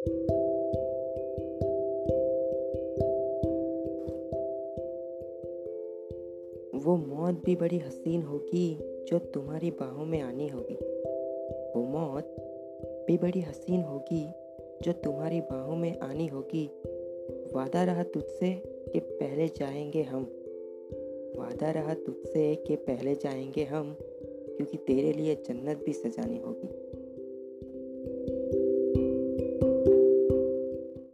वो मौत भी बड़ी हसीन होगी, जो तुम्हारी बाहों में आनी होगी। वो मौत भी बड़ी हसीन होगी, जो तुम्हारी बाहों में आनी होगी। वादा रहा तुझसे कि पहले जाएँगे हम। वादा रहा तुझसे कि पहले जाएँगे हम, क्योंकि तेरे लिए जन्नत भी सजानी होगी।